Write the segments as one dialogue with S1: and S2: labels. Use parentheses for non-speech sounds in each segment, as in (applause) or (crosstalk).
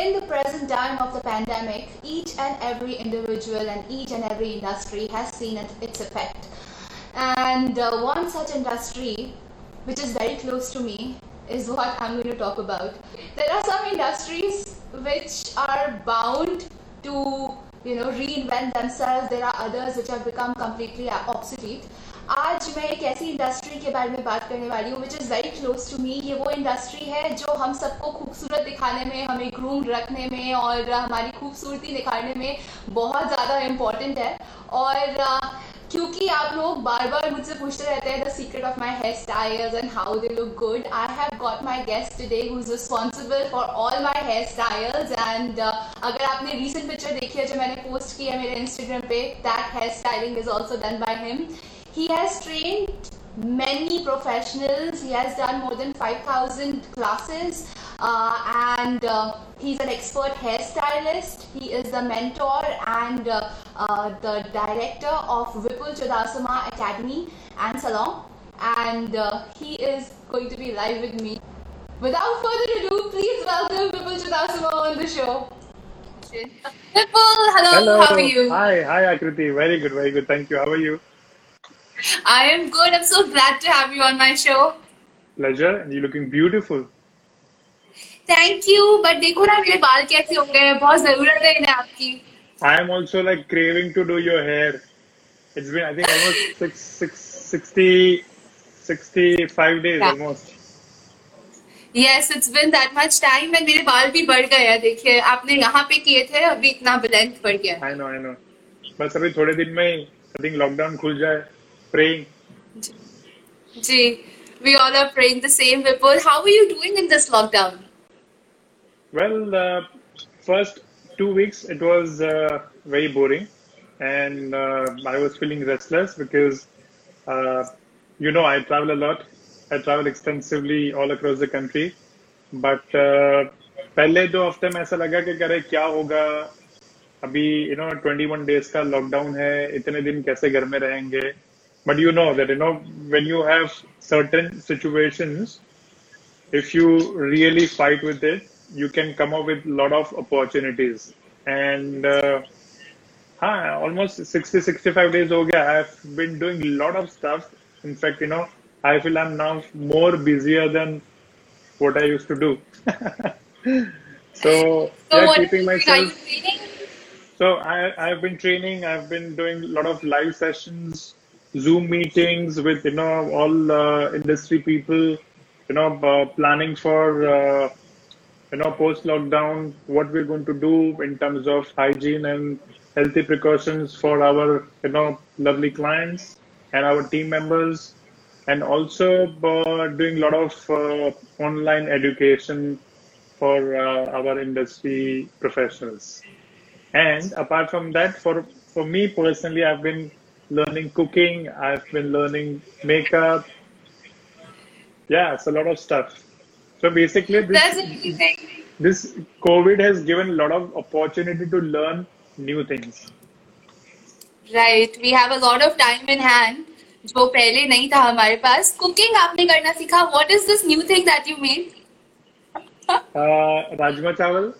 S1: in the present time of the pandemic, each and every individual and each and every industry has seen it, its effect. And uh, one such industry, which is very close to me, is what I'm going to talk about. There are some industries which are bound to you know reinvent themselves. There are others which have become completely obsolete. आज मैं एक ऐसी industry के बारे में बात करने वाली हूँ which is very close to me ये वो इंडस्ट्री है जो हम सबको खूबसूरत दिखाने में, हमें ग्रूम रखने में और हमारी खूबसूरती निखारने में बहुत ज़्यादा इम्पोर्टेंट है। और क्योंकि आप लोग बार बार मुझसे पूछते रहते हैं the secret of my hairstyles and how they look good I have got my guest today who is responsible for all my hairstyles and अगर आपने रिसेंट पिक्चर देखी है जो मैंने पोस्ट की है मेरे इंस्टाग्राम पे that hair styling is also done by him He has trained many professionals. He has done more than 5,000 classes uh, and uh, he's an expert hairstylist. He is the mentor and uh, uh the director of Vipul Chodasama Academy and Salon. And uh, he is going to be live with me. Without further ado, please welcome Vipul Chodasama on the show. Vipul, hello, hello, how are you?
S2: Hi, hi Akriti. Very good, very good. Thank you. How are you?
S1: I am good. I'm so glad to have you on my show.
S2: Pleasure. And you're looking beautiful.
S1: Thank you. But देखो ना मेरे बाल कैसे हो गए बहुत ज़रूरत है इन्हें आपकी.
S2: I am also like craving to do your hair. It's been I think almost six, six, 60, 65 days yeah. almost.
S1: Yes, it's been that much time and मेरे बाल भी बढ़ गए हैं देखिए आपने यहाँ पे किए थे अभी इतना लेंथ बढ़ गया.
S2: I know, I know. बस अभी थोड़े दिन में I think लॉकडाउन खुल जाए praying.
S1: Ji, we all are praying the same, Vipul. How are you doing in this lockdown?
S2: Well, uh, first two weeks it was uh, very boring, and uh, I was feeling restless because, uh, you know, I travel a lot. I travel extensively all across the country, but uh, पहले दो हफ़्ते में ऐसा लगा कि करे क्या होगा अभी यू नो 21 डेज़ का लॉकडाउन है इतने दिन कैसे घर में रहेंगे but you know that you know when you have certain situations if you really fight with it you can come up with a lot of opportunities. And uh, huh, almost 60 65 days ago i've been doing a lot of stuff. In fact you know i feel i'm now more busier than what i used to do. (laughs) So, so yeah keeping myself so I, i've been training. I've been doing a lot of live sessions Zoom meetings with you know all uh, industry people, you know, uh, planning for uh, you know post lockdown what we're going to do in terms of hygiene and healthy precautions for our you know lovely clients and our team members, and also uh, doing a lot of uh, online education for uh, our industry professionals. And apart from that, for for me personally, I've been learning cooking. I've been learning makeup. Yeah, it's a lot of stuff. So basically, this, this COVID has given a lot of opportunity to learn new things.
S1: Right. We have a lot of time in hand. जो पहले नहीं था हमारे पास cooking आपने करना सीखा what is this new thing that you made
S2: rajma chawal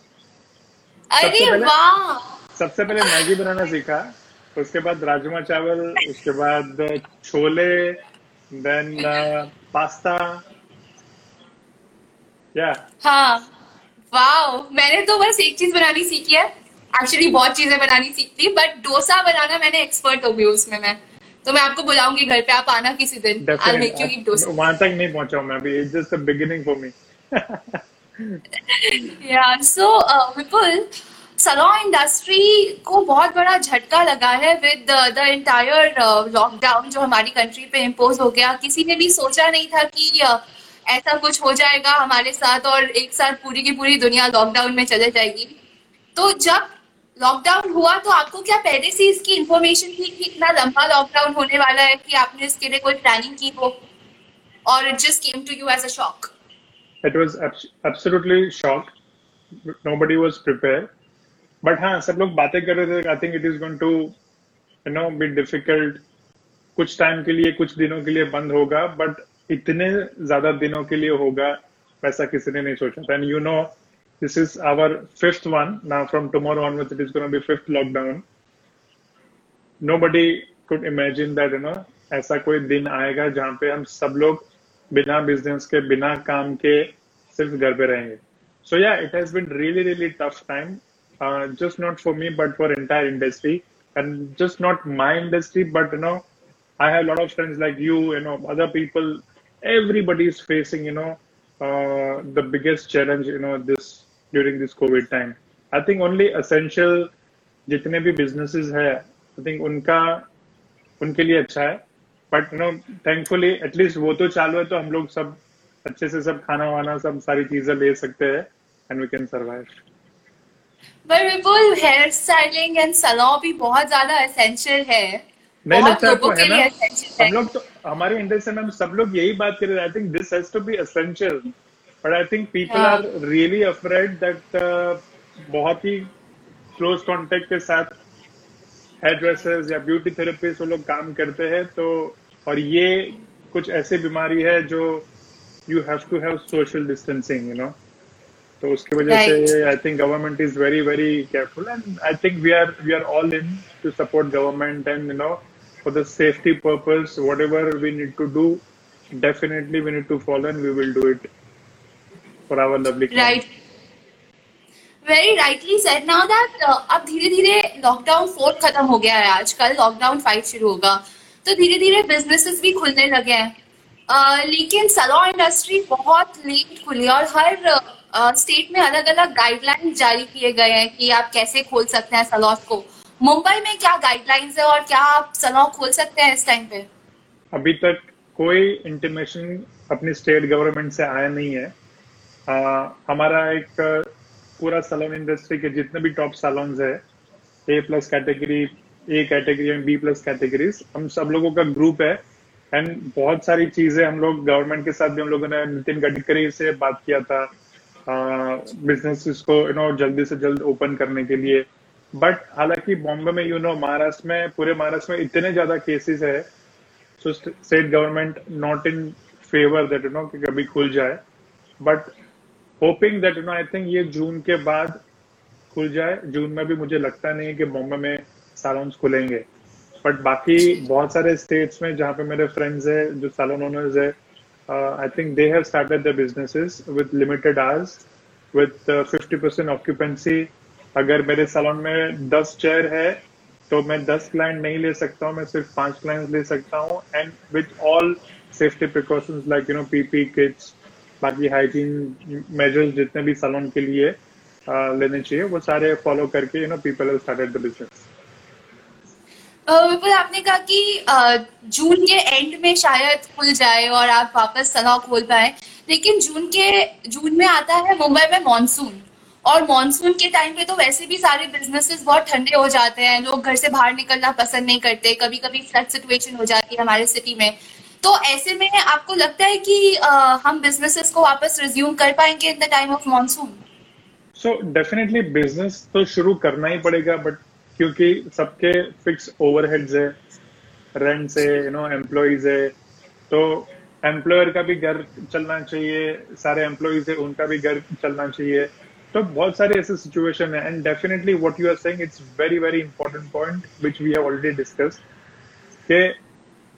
S1: अरे वाह
S2: सबसे पहले मैगी बनाना सीखा उसके बाद राजमा चावल उसके बाद छोले देन पास्ता। या
S1: हाँ। वाओ मैंने तो बस एक चीज़ बनानी सीखी है। एक्चुअली बहुत चीज़ें बनानी सीखती बट डोसा बनाना मैंने एक्सपर्ट हो गई उसमें मैं। तो मैं आपको बुलाऊँगी घर पे आप आना किसी दिन।
S2: वहाँ तक नहीं पहुँचा मैं अभी it's just the beginning for me
S1: yeah so Vipul salon industry को बहुत बड़ा झटका लगा है विद द एंटायर लॉकडाउन जो हमारी कंट्री पे इम्पोज हो गया किसी ने भी सोचा नहीं था कि uh, ऐसा कुछ हो जाएगा हमारे साथ और एक साथ पूरी की पूरी दुनिया लॉकडाउन में चले जाएगी तो जब लॉकडाउन हुआ तो आपको क्या पहले से इसकी इंफॉर्मेशन थी कि इतना लंबा लॉकडाउन होने वाला है कि आपने इसके लिए कोई प्लानिंग की हो और it just came to you as a shock
S2: It was absolutely shocked. Nobody was prepared. But हाँ सब लोग बातें कर रहे थे I think it is going to you know be difficult कुछ टाइम के लिए कुछ दिनों के लिए बंद होगा बट इतने ज़्यादा दिनों के लिए होगा वैसा किसी ने नहीं सोचा था। And you know this is our fifth from tomorrow onwards, it is going to be fifth lockdown. Nobody could imagine that, you know, ऐसा कोई दिन आएगा जहाँ पे हम सब लोग बिना बिज़नेस के बिना काम के सिर्फ़ घर पे रहेंगे। So yeah it has been really really tough time just not for me but for entire industry and just not my industry but you know i have a lot of friends like you you know other people everybody is facing you know uh, the biggest challenge you know this during this covid time i think only essential जितने भी businesses है I think उनका उनके लिए अच्छा है but no thankfully at least वो तो चालू है तो हम लोग सब अच्छे से सब खाना वाना सब सारी चीज़ें ले सकते हैं एंड वी कैन सर्वाइव
S1: पर Vipul hair styling and salon भी बहुत ज़्यादा एसेंशियल है।
S2: नहीं लगता आपको है ना हम लोग तो हमारे इंडस्ट्री में हम सब लोग यही बात कर रहे हैं I think this has to be essential but I think people are really afraid that बहुत ही क्लोज कांटेक्ट के साथ हेयर ड्रेसर्स या ब्यूटी थेरेपिस्ट वो लोग काम करते हैं तो और ये कुछ ऐसी बीमारी है जो you have to have social distancing you know तो उसकी वजह से I think government is very very careful and I think we are we are all in to support government and you know for the safety purpose whatever we need to do definitely we need to follow and we will do it for our lovely
S1: right. Very rightly said now that अब धीरे धीरे lockdown four खत्म हो गया है आजकल lockdown five शुरू होगा तो धीरे धीरे बिजनेसेस भी खुलने लगे हैं। Uh, लेकिन सलॉन इंडस्ट्री बहुत लेट खुली और हर स्टेट में अलग अलग गाइडलाइंस जारी किए गए हैं कि आप कैसे खोल सकते हैं सलॉन को। मुंबई में क्या गाइडलाइंस है और क्या आप सलॉन खोल सकते हैं इस टाइम पे?
S2: अभी तक कोई इंटीमेशन अपनी स्टेट गवर्नमेंट से आया नहीं है। आ, हमारा एक पूरा सलोन इंडस्ट्री के जितने भी टॉप सलोन्स है A plus category A category and B plus categories हम सब लोगों का ग्रुप है। एंड बहुत सारी चीज़ें हम लोग गवर्नमेंट के साथ भी हम लोगों ने नितिन गडकरी से बात किया था। बिज़नेस को यू नो जल्दी से जल्द ओपन करने के लिए। बट हालाँकि बॉम्बे में यू नो महाराष्ट्र में, पूरे महाराष्ट्र में इतने ज़्यादा केसेस है so state government not in favour that you know कि कभी खुल जाए। But hoping that you know I think ये जून के बाद खुल जाए। जून में भी मुझे लगता नहीं है कि बॉम्बे में सैलून्स खुलेंगे। बट बाकी बहुत सारे स्टेट्स में जहाँ पे मेरे फ्रेंड्स है, जो सैलून ओनर्स है I think they have started the businesses with limited hours with fifty percent occupancy अगर मेरे सैलून में दस चेयर है तो मैं दस क्लाइंट नहीं ले सकता हूँ, मैं सिर्फ़ पाँच क्लाइंट ले सकता हूँ and with all safety precautions like you know PP kits बाकी हाइजीन मेजर्स जितने भी सलोन के लिए लेने चाहिए, वो सारे फॉलो करके you know people started the business
S1: Vipul आपने कहा कि जून के एंड में शायद खुल जाए और आप वापस सलाह खोल पाए। लेकिन जून के जून में आता है मुंबई में मॉनसून और मॉनसून के टाइम पे तो वैसे भी सारे बिजनेसेस बहुत ठंडे हो जाते हैं। लोग घर से बाहर निकलना पसंद नहीं करते। कभी कभी फ्लड सिचुएशन हो जाती है हमारे सिटी में। तो ऐसे में आपको लगता है कि आ, हम बिजनेसेस को वापस रिज्यूम कर पाएँगे in the time of monsoon
S2: so definitely business तो शुरू करना ही पड़ेगा बट क्योंकि सबके फिक्स ओवरहेड्स है रेंट है यू नो एम्प्लॉयज़ है। तो एम्प्लॉयर का भी घर चलना चाहिए, सारे एम्प्लॉयज़ है, उनका भी घर चलना चाहिए। तो बहुत सारे ऐसे सिचुएशन है। And definitely what you are saying it's very very important point which we have already discussed कि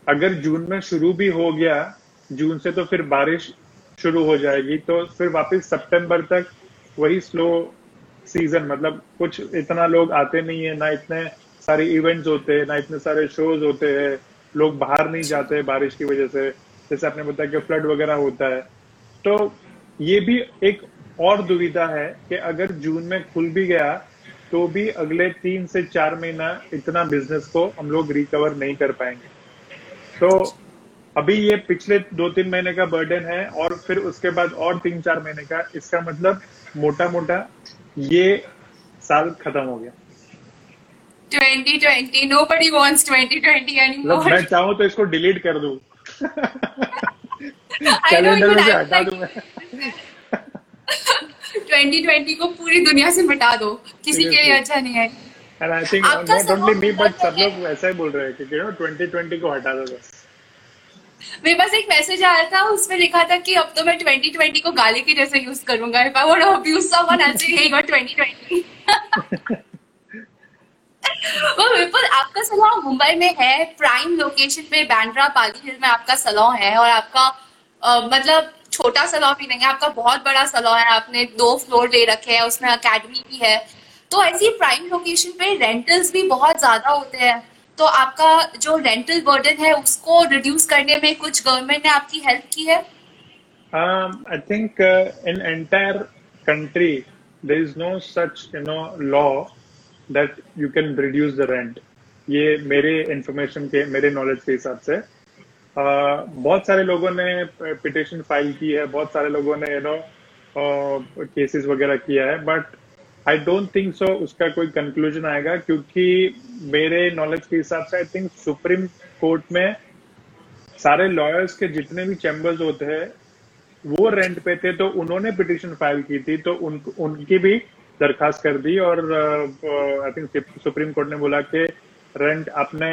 S2: अगर जून में शुरू भी हो गया, जून से तो फिर बारिश शुरू हो जाएगी तो फिर वापस सितंबर तक वही स्लो सीज़न मतलब कुछ इतना लोग आते नहीं है, ना इतने सारे इवेंट्स होते हैं, ना इतने सारे शोज़ होते हैं, लोग बाहर नहीं जाते बारिश की वजह से, जैसे आपने बताया कि फ्लड वगैरह होता है। तो ये भी एक और दुविधा है कि अगर जून में खुल भी गया तो भी अगले तीन से चार महीना इतना बिज़नेस को हम लोग रिकवर नहीं कर पाएँगे। तो अभी ये पिछले दो तीन महीने का बर्डन है और फिर उसके बाद और तीन चार महीने का, इसका मतलब मोटा मोटा ये साल खत्म हो गया।
S1: 2020 nobody wants 2020 anymore
S2: मतलब मैं चाहूँ तो इसको डिलीट कर दूँ। कैलेंडर में से हटा दूँ मैं।
S1: 2020 को पूरी दुनिया से मिटा दो। किसी के लिए अच्छा नहीं है।
S2: And I think not only me but सब लोग ऐसा ही बोल रहे हैं कि यू नो 2020 को हटा दो बस।
S1: मेरे पास एक मैसेज आया था उसमें लिखा था कि अब तो मैं 2020 को गाली की जैसे यूज़ करूँगा। If I to abuse someone से हे गॉट 2020 वो बिल्कुल आपका सलाह मुंबई में है प्राइम लोकेशन पे बैंड्रा पाली हिल में आपका सलॉन है और आपका आ, मतलब छोटा सलाह भी नहीं है आपका बहुत बड़ा सलॉन है आपने दो फ्लोर ले रखे हैं उसमें अकेडमी भी है। तो ऐसी प्राइम लोकेशन पे रेंटल्स भी बहुत ज़्यादा होते हैं। तो आपका जो रेंटल बर्डन है उसको रिड्यूस करने में कुछ गवर्नमेंट ने आपकी हेल्प की है?
S2: I think in entire country there is no such you know law that you can reduce the rent ये मेरे इंफॉर्मेशन के मेरे नॉलेज के हिसाब से। Uh, बहुत सारे लोगों ने पिटिशन फ़ाइल की है बहुत सारे लोगों ने यू नो केसेस वगैरह किया है but I don't think so उसका कोई कंक्लूजन आएगा क्योंकि मेरे नॉलेज के हिसाब से आई थिंक सुप्रीम कोर्ट में सारे लॉयर्स के जितने भी चैम्बर्स होते हैं वो रेंट पे थे तो उन्होंने पिटिशन फ़ाइल की थी तो उन, उनकी भी दरखास्त कर दी और आई थिंक सुप्रीम कोर्ट ने बोला कि रेंट आपने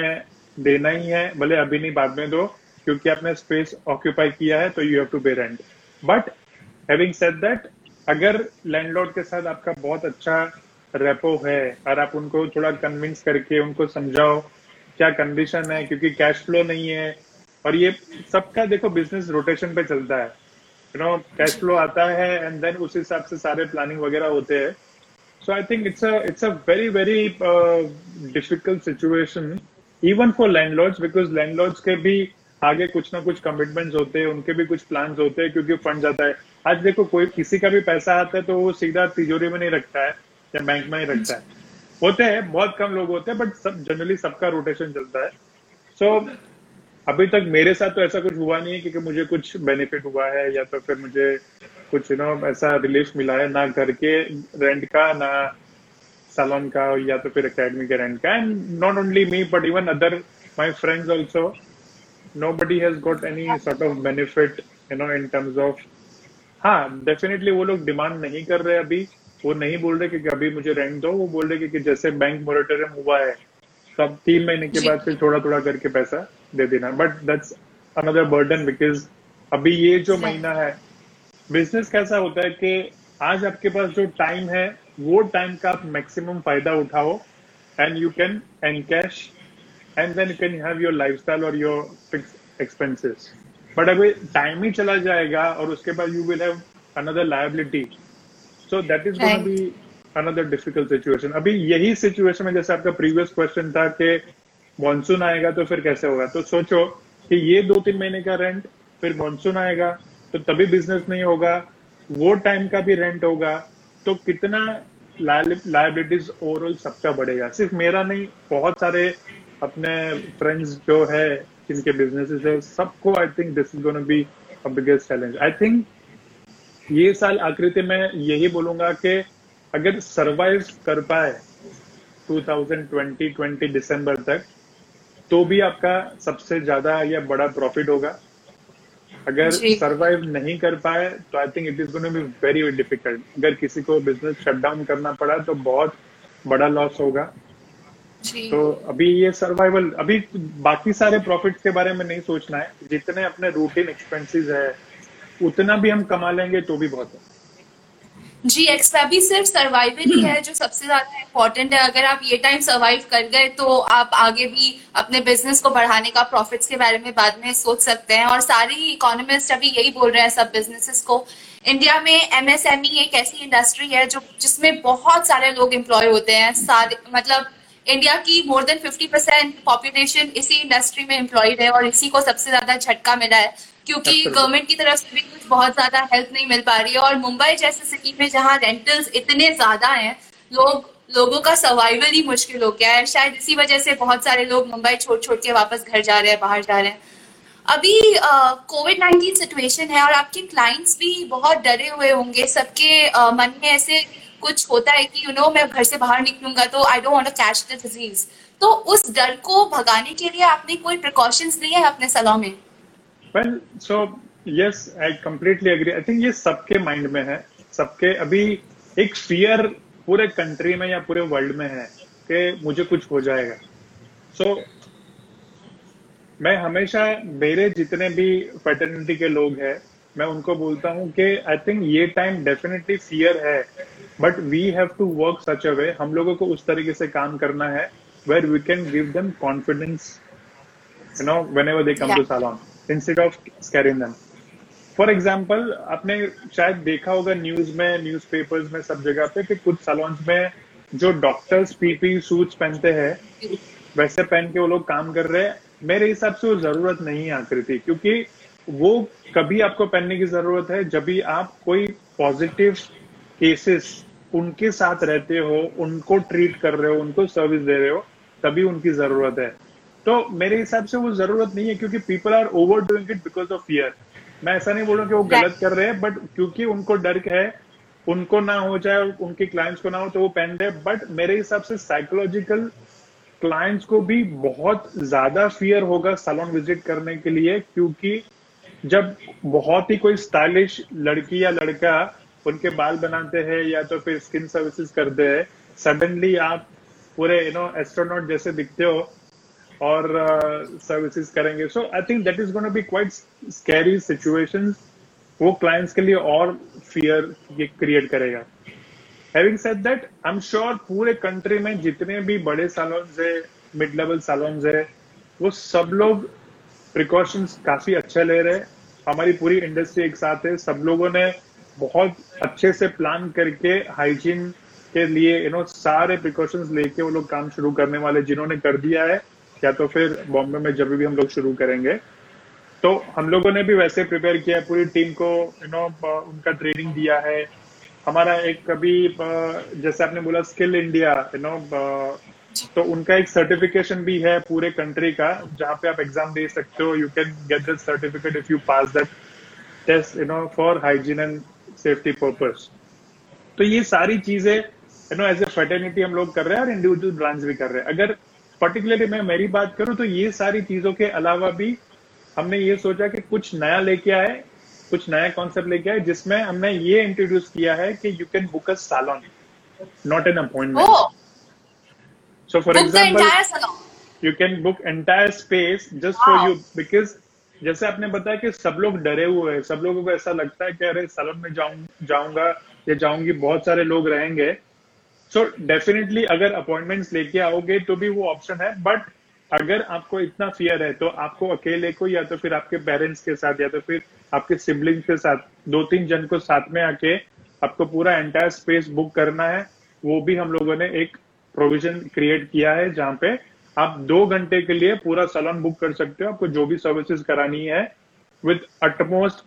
S2: देना ही है भले अभी नहीं बाद में दो क्योंकि आपने स्पेस ऑक्यूपाई किया है तो you have to pay rent but having said that अगर लैंडलॉर्ड के साथ आपका बहुत अच्छा रेपो है, और आप उनको थोड़ा कन्विंस करके उनको समझाओ क्या कंडीशन है, क्योंकि कैश फ्लो नहीं है, और ये सबका देखो बिज़नेस रोटेशन पे चलता है। यू नो कैश फ्लो आता है एंड देन उस हिसाब से सारे प्लानिंग वगैरह होते हैं। So I think it's it's a very very difficult situation even for landlords because landlords के भी आगे कुछ ना कुछ कमिटमेंट्स होते हैं, उनके भी कुछ प्लान होते हैं, क्योंकि फंड जाता है। आज देखो कोई किसी का भी पैसा आता है तो वो सीधा तिजोरी में नहीं रखता है या बैंक में नहीं रखता है। होते हैं बहुत कम लोग होते हैं बट सब जनरली सबका रोटेशन चलता है। सो so, अभी तक मेरे साथ तो ऐसा कुछ हुआ नहीं है क्योंकि मुझे कुछ बेनिफिट हुआ है या तो फिर मुझे कुछ यू नो ऐसा रिलीफ मिला है ना घर के रेंट का ना सलोन का या तो फिर अकेडमी के रेंट का। And not only me but even other my friends also nobody has got any sort of benefit you know in terms of हाँ डेफिनेटली वो लोग डिमांड नहीं कर रहे अभी। वो नहीं बोल रहे कि अभी मुझे रेंट दो वो बोल रहे कि कि जैसे बैंक मोरेटोरियम हुआ है तब तीन महीने के बाद फिर थोड़ा थोड़ा करके पैसा दे देना but that's another burden because अभी ये जो महीना है बिज़नेस कैसा होता है कि आज आपके पास जो टाइम है वो टाइम का आप मैक्सिमम फ़ायदा उठाओ and you can encash and then you can have your lifestyle और योर फिक्स एक्सपेंसेस बट अभी टाइम ही चला जाएगा और उसके बाद you will have another liability so that is going be another difficult situation अभी यही सिचुएशन में जैसे आपका प्रीवियस क्वेश्चन था कि मानसून आएगा तो फिर कैसे होगा? तो सोचो कि ये दो तीन महीने का रेंट फिर मानसून आएगा तो तभी बिज़नेस नहीं होगा वो टाइम का भी रेंट होगा तो कितना लाइबिलिटीज ओवरऑल सबका बढ़ेगा। सिर्फ़ मेरा नहीं बहुत सारे अपने फ्रेंड्स जो है जिनके बिजनेसेस है सबको I think this is gonna be a biggest challenge I think ये साल आकृति में यही बोलूँगा कि अगर सरवाइव कर पाए 2020 20 दिसंबर तक तो भी आपका सबसे ज़्यादा या बड़ा प्रॉफिट होगा। अगर सरवाइव नहीं कर पाए तो I think it is gonna be very difficult अगर किसी को बिज़नेस शट डाउन करना पड़ा तो बहुत बड़ा लॉस होगा। तो अभी ये सर्वाइवल अभी बाकी सारे प्रॉफिट के बारे में नहीं सोचना है। जितने अपने रूटीन एक्सपेंसेस है उतना भी हम कमा लेंगे तो भी बहुत है।
S1: जी एक्स्ट्रा भी सिर्फ़ सर्वाइवल ही है जो सबसे ज़्यादा इम्पोर्टेंट है। अगर आप ये टाइम सर्वाइव कर गए तो आप आगे भी अपने बिज़नेस को बढ़ाने का प्रॉफिट्स के बारे में बाद में सोच सकते हैं। और सारी इकोनॉमिस्ट अभी यही बोल रहे हैं सब बिजनेसेस को। इंडिया में एमएसएमई एक ऐसी इंडस्ट्री है जो जिसमें बहुत सारे लोग एम्प्लॉय होते हैं। सारे मतलब इंडिया की मोर देन 50 परसेंट पॉपुलेशन इसी इंडस्ट्री में एम्प्लॉयड है और इसी को सबसे ज़्यादा झटका मिला है क्योंकि गवर्नमेंट की तरफ़ से भी कुछ बहुत ज़्यादा हेल्प नहीं मिल पा रही है और मुंबई जैसे सिटी में जहाँ रेंटल्स इतने ज़्यादा हैं लोग लोगों का सर्वाइवल ही मुश्किल हो गया है। शायद इसी वजह से बहुत सारे लोग मुंबई छोड़ छोड़ के वापस घर जा रहे हैं बाहर जा रहे हैं। अभी कोविड नाइन्टीन सिचुएशन है और आपके क्लाइंट्स भी बहुत डरे हुए होंगे सबके uh, मन में ऐसे कुछ होता है कि यू नो मैं घर से बाहर निकलूँगा तो I don't want to catch the disease तो उस डर को भगाने के लिए आपने कोई प्रिकॉशंस लिए हैं अपने सलाह में?
S2: Well so yes I completely agree I think ये सबके माइंड में है. सबके अभी एक फियर पूरे कंट्री में या पूरे वर्ल्ड में है कि मुझे कुछ हो जाएगा. सो so, मैं हमेशा मेरे जितने भी फर्टर्निटी के लोग हैं मैं उनको बोलता हूँ कि आई थिंक ये टाइम डेफिनेटली फियर है. But we have to work such a way हम लोगों को उस तरीके से काम करना है where we can give them confidence you know whenever they come to salon instead of scaring them for example आपने शायद देखा होगा न्यूज़ में न्यूज़ पेपर्स में सब जगह पे कि कुछ सलोन्स में जो डॉक्टर्स पीपी सूट्स पहनते हैं वैसे पहन के वो लोग काम कर रहे हैं। मेरे हिसाब से वो ज़रूरत नहीं है आकृति क्योंकि वो कभी आपको पहनने की ज़रूरत है जब भी आप कोई पॉजिटिव केसेस उनके साथ रहते हो उनको ट्रीट कर रहे हो उनको सर्विस दे रहे हो तभी उनकी ज़रूरत है। तो मेरे हिसाब से वो ज़रूरत नहीं है क्योंकि people are overdoing it because of fear मैं ऐसा नहीं बोल रहा कि वो गलत कर रहे हैं बट क्योंकि उनको डर है उनको ना हो जाए उनके क्लाइंट्स को ना हो तो वो पहन रहे बट मेरे हिसाब से साइकोलॉजिकल क्लाइंट्स को भी बहुत ज़्यादा फियर होगा सलोन विज़िट करने के लिए क्योंकि जब बहुत ही कोई स्टाइलिश लड़की या लड़का उनके बाल बनाते हैं या तो फिर स्किन सर्विसेज़ करते हैं सडनली आप पूरे यू नो एस्ट्रोनॉट जैसे दिखते हो और सर्विसेज़ uh, करेंगे। So I think that is gonna be quite scary situations वो क्लाइंट्स के लिए और फियर ये क्रिएट करेगा। Having said that I am sure पूरे कंट्री में जितने भी बड़े सैलून्स है मिड लेवल सैलून्स है वो सब लोग प्रिकॉशंस काफ़ी अच्छा ले रहे हैं। हमारी पूरी इंडस्ट्री एक साथ है सब लोगों ने बहुत अच्छे से प्लान करके हाइजीन के लिए यू नो सारे प्रिकॉशंस लेके वो लोग काम शुरू करने वाले जिन्होंने कर दिया है, या तो फिर बॉम्बे में जब भी हम लोग शुरू करेंगे। तो हम लोगों ने भी वैसे प्रिपेयर किया है, पूरी टीम को यू नो उनका ट्रेनिंग दिया है। हमारा एक कभी जैसे आपने बोला स्किल इंडिया यू नो तो उनका एक सर्टिफिकेशन भी है पूरे कंट्री का, जहाँ पे आप एग्ज़ाम दे सकते हो। You can get the certificate if you pass that test you know for hygiene and safety purpose तो ये सारी चीज़ें you know as a fraternity हम लोग कर रहे हैं और इंडिविजुअल ब्रांच भी कर रहे हैं। अगर पर्टिकुलरली मैं मेरी बात करूँ तो ये सारी चीज़ों के अलावा भी हमने ये सोचा कि कुछ नया लेके आए कुछ नया कॉन्सेप्ट लेके आए जिसमें हमने ये इंट्रोड्यूस किया है कि you can book a salon not an appointment so for example you can book entire space just for you for you because जैसे आपने बताया कि सब लोग डरे हुए हैं सब लोगों को ऐसा लगता है कि अरे सलोन में जाऊँ जाऊँगा या जाऊँगी बहुत सारे लोग रहेंगे। सो so, डेफिनेटली अगर अपॉइंटमेंट्स लेके आओगे तो भी वो ऑप्शन है बट अगर आपको इतना फियर है तो आपको अकेले को या तो फिर आपके पेरेंट्स के साथ या तो फिर आपके सिबलिंग्स के साथ दो तीन जन को साथ में आके आपको पूरा एंटायर स्पेस बुक करना है वो भी हम लोगों ने एक प्रोविज़न क्रिएट किया है जहाँ पे आप दो घंटे के लिए पूरा सलोन बुक कर सकते हो आपको जो भी सर्विसेज करानी है with utmost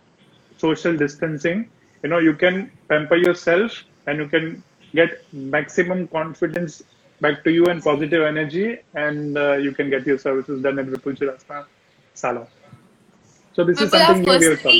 S2: social distancing you know you can pamper yourself and you can get maximum confidence back to you and positive energy and uh, you can get your services done at Vipul Chirasta Salon. So this is something new we have
S1: done.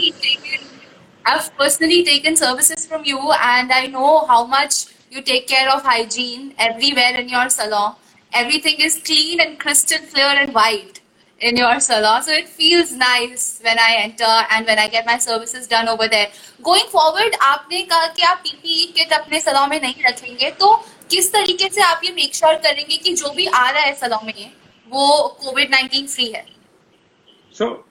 S1: I've personally taken services from you and I know how much you take care of hygiene everywhere in your salon. Everything is clean and crystal clear and white in your salon. So it feels nice when I enter and when I get my services done over there. Going forward, आपने कहा कि आप PPE kit अपने salon में नहीं रखेंगे तो किस तरीके से आप ये मेक श्योर sure करेंगे कि जो भी आ रहा है सलॉन में वो कोविड 19 फ्री है
S2: So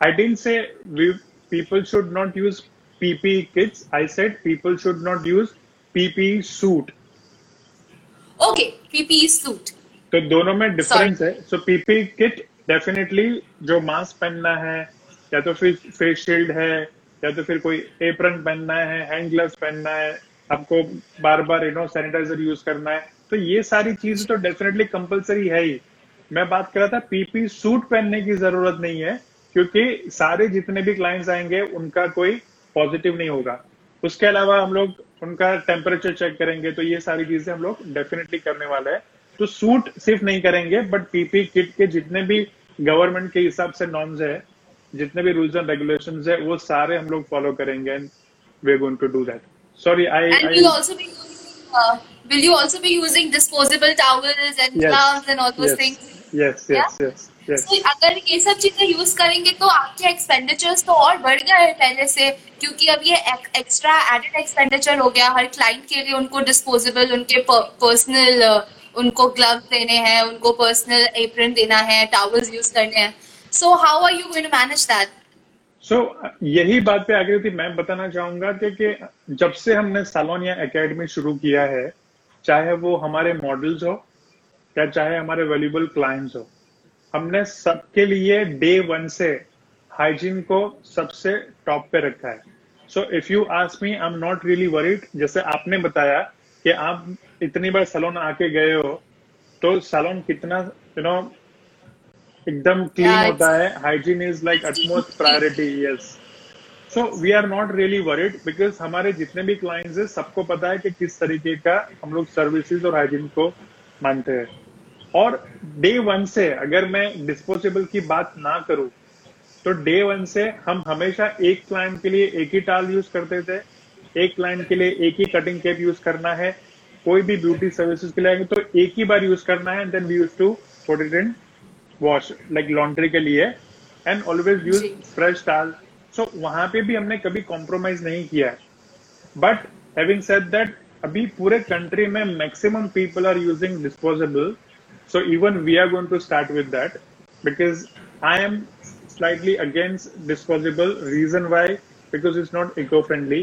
S2: I didn't say we people should not use PPE kits. I said people should not use PP suit
S1: okay PP suit
S2: तो दोनों में डिफरेंस है। सो पीपी किट डेफिनेटली जो मास्क पहनना है या तो फिर फेस शील्ड है या तो फिर कोई एप्रन पहनना है हैंड ग्लव्स पहनना है आपको बार बार यू नो सैनिटाइजर यूज़ करना है तो ये सारी चीज़ तो डेफिनेटली कंपलसरी है ही। मैं बात कर रहा था पीपी सूट पहनने की ज़रूरत नहीं है क्योंकि सारे जितने भी क्लाइंट्स आएँगे उनका कोई पॉजिटिव नहीं होगा। उसके अलावा हम लोग उनका टेम्परेचर चेक करेंगे तो ये सारी चीज़ें हम लोग डेफिनेटली करने वाले हैं। तो सूट सिर्फ़ नहीं करेंगे बट पीपी किट के जितने भी गवर्नमेंट के हिसाब से नॉर्म्स है जितने भी रूल्स एंड रेगुलेशन है वो सारे हम लोग फॉलो करेंगे and we going to do that sorry I
S1: will you also be using disposable towels and yes. gloves and all those yes. things
S2: yes yes yeah? yes yes
S1: तो अगर ये सब चीज़ें यूज़ करेंगे तो आपके एक्सपेंडिचर्स तो और बढ़ गया है पहले से क्योंकि अब ये एक्स्ट्रा एडेड एक्सपेंडिचर हो गया हर क्लाइंट के लिए उनको डिस्पोजेबल उनके पर्सनल उनको ग्लव देने हैं उनको पर्सनल एप्रन देना है टावल्स यूज़ करने हैं। So how are you going to manage that?
S2: So so, यही बात पे आगे थी मैं बताना चाहूँगा कि, कि जब से हमने सालोन या एकेडमी शुरू किया है चाहे वो हमारे मॉडल्स हो या चाहे हमारे वैल्यूबल क्लाइंट्स हो हमने सबके लिए डे वन से हाइजीन को सबसे टॉप पे रखा है। So if you ask me I am not really worried जैसे आपने बताया कि आप इतनी बार सलोन आके गए हो तो सलोन कितना यू नो एकदम क्लीन होता है। Hygiene is like utmost priority yes so we are not really worried because हमारे जितने भी क्लाइंट्स हैं सबको पता है कि किस तरीके का हम लोग सर्विसेज़ और हाइजीन को मानते हैं। और डे वन से अगर मैं डिस्पोजेबल की बात ना करूँ तो डे वन से हम हमेशा एक क्लाइंट के लिए एक ही टाल यूज़ करते थे एक क्लाइंट के लिए एक ही कटिंग केप यूज़ करना है कोई भी ब्यूटी सर्विसेज़ के लिए आएँगे तो एक ही बार यूज़ करना है then we use to put it in wash like laundry के लिए एंड ऑलवेज यूज़ फ्रेश टाल सो वहाँ पे भी हमने कभी कॉम्प्रोमाइज नहीं किया है. बट हैविंग सेड दैट अभी पूरे कंट्री में maximum people are using disposable so even we are going to start with that because I am slightly against disposable reason why? Because it's not eco-friendly.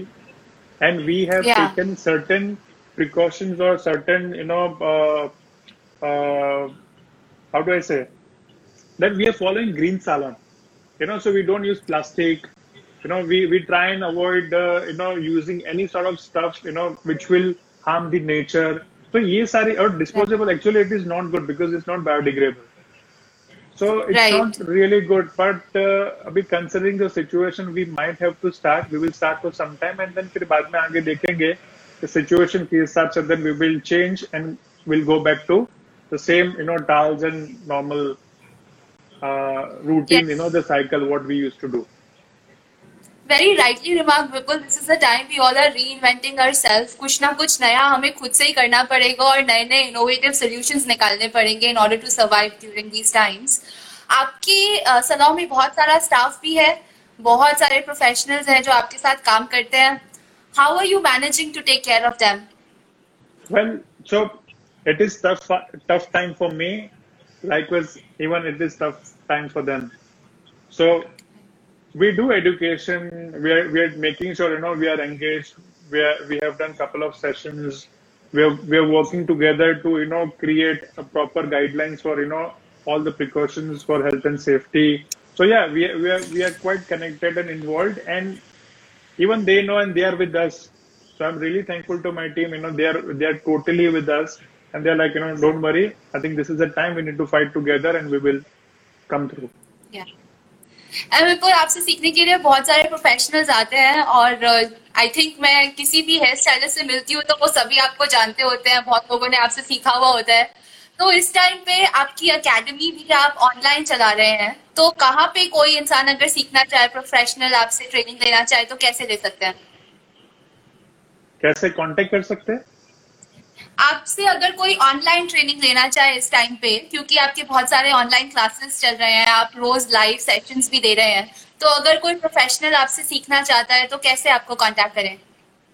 S2: And we have
S1: Yeah.
S2: taken certain precautions or certain you know uh, uh, how do i say that we are following green salon you know so we don't use plastic you know we we try and avoid uh, you know using any sort of stuff you know which will harm the nature so ये सारी और disposable actually it is not good because it's not biodegradable so it's
S1: Right.
S2: not really good but uh, अभी considering the situation we might have to start we will start for some time and then फिर बाद में आगे देखेंगे the situation के हिसाब से then we will change and we'll go back to the same you know towels and normal uh, routine
S1: Yes.
S2: you know the cycle what we used to do
S1: Very rightly remarked, Vipul. This is the time we all are reinventing ourselves. कुछ ना कुछ नया हमें खुद से ही करना पड़ेगा और नए नए इनोवेटिव सॉल्यूशंस निकालने पड़ेंगे in order to survive during these times. आपके सलाह में बहुत सारा स्टाफ भी है बहुत सारे प्रोफेशनल्स हैं जो आपके साथ काम करते हैं how are you managing to take care of them?
S2: Well so it is tough tough time for me. Likewise even it is tough time for them. So we do education. We are, we are making sure you know we are engaged. We, are, we have done couple of sessions. We are, we are working together to you know create a proper guidelines for you know all the precautions for health and safety. So yeah we, we are we are quite connected and involved. And even they know and they are with us. So I'm really thankful to my team. You know, they are they are totally with us, and they're like, you know, don't worry. I think this is the time we need to fight together, and we will come through.
S1: And बिल्कुल आपसे सीखने के लिए बहुत सारे professionals आते हैं और आई थिंक मैं किसी भी हेयर स्टाइलिस्ट से मिलती हूँ तो वो सभी आपको जानते होते हैं बहुत लोगों ने आपसे सीखा हुआ होता है तो इस टाइम पे आपकी एकेडमी भी आप ऑनलाइन चला रहे हैं। तो कहाँ पे कोई इंसान अगर सीखना चाहे प्रोफेशनल आपसे ट्रेनिंग लेना चाहे तो कैसे ले सकते हैं?
S2: कैसे कांटेक्ट कर सकते हैं?
S1: आपसे अगर कोई ऑनलाइन ट्रेनिंग लेना चाहे इस टाइम पे क्योंकि आपके बहुत सारे ऑनलाइन क्लासेस चल रहे हैं आप रोज लाइव सेशंस भी दे रहे हैं तो अगर कोई प्रोफेशनल आपसे सीखना चाहता है तो कैसे आपको कांटेक्ट करें?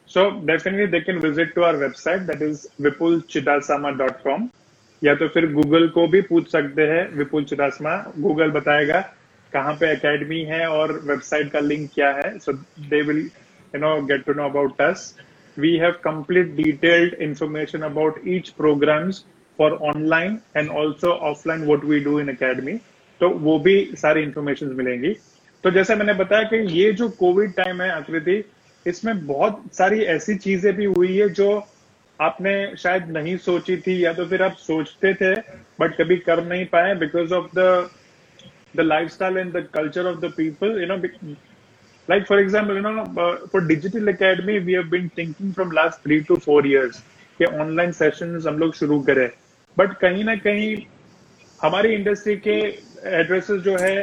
S2: So definitely they can visit to our website that is vipulchidasama.com या तो फिर गूगल को भी पूछ सकते हैं, विपुल चिदासमा गूगल बताएगा कहाँ पे एकेडमी है और वेबसाइट का लिंक क्या है। So they will you know get to know about us we have complete detailed information about each programs for online and also offline what we do in academy तो वो भी सारी information मिलेंगी। तो जैसे मैंने बताया कि ये जो कोविड टाइम है, आकृति, इसमें बहुत सारी ऐसी चीज़ें भी हुई है जो आपने शायद नहीं सोची थी या तो फिर आप सोचते थे बट कभी कर नहीं पाए because of the the lifestyle and the culture of the people you know for example you know uh, for digital academy we have been thinking from last three to four years कि online sessions हम लोग शुरू करें। But कहीं ना कहीं हमारी industry के एड्रेसेस जो है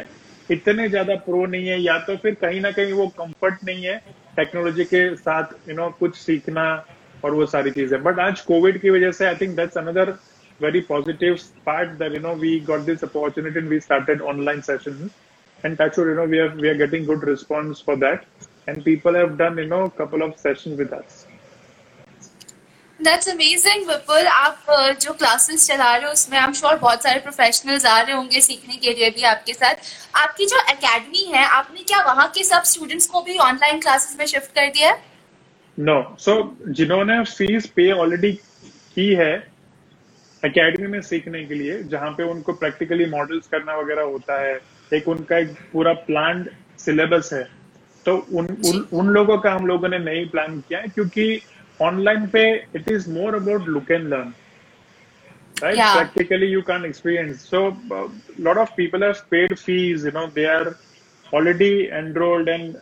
S2: इतने ज़्यादा प्रो नहीं है या तो फिर कहीं ना कहीं वो कंफर्ट नहीं है टेक्नोलॉजी के साथ यू you नो know, कुछ सीखना और वो सारी चीज़। है बट आज कोविड की वजह से I think that's another very positive part that you know we got this opportunity we started online session and touch you know we are we are getting good response for that and people have done you know couple of session with us
S1: That's amazing, Vipul. आप uh, जो classes चला रहे हो उसमें I am बहुत सारे professionals आ रहे होंगे सीखने के लिए भी आपके साथ। आपकी जो एकेडमी है आपने क्या वहाँ के सब स्टूडेंट्स को भी ऑनलाइन क्लासेस में शिफ्ट कर दिया है?
S2: नो सो जिन्होंने फ़ीस पे ऑलरेडी की है अकेडमी में सीखने के लिए जहाँ पे उनको प्रैक्टिकली मॉडल्स करना वगैरह होता है एक उनका एक पूरा प्लान सिलेबस है तो उन उन, उन लोगों का हम लोगों ने नहीं प्लान किया है क्योंकि ऑनलाइन पे it is more about look and learn right practically you can experience so lot of people have paid fees you know they are already enrolled and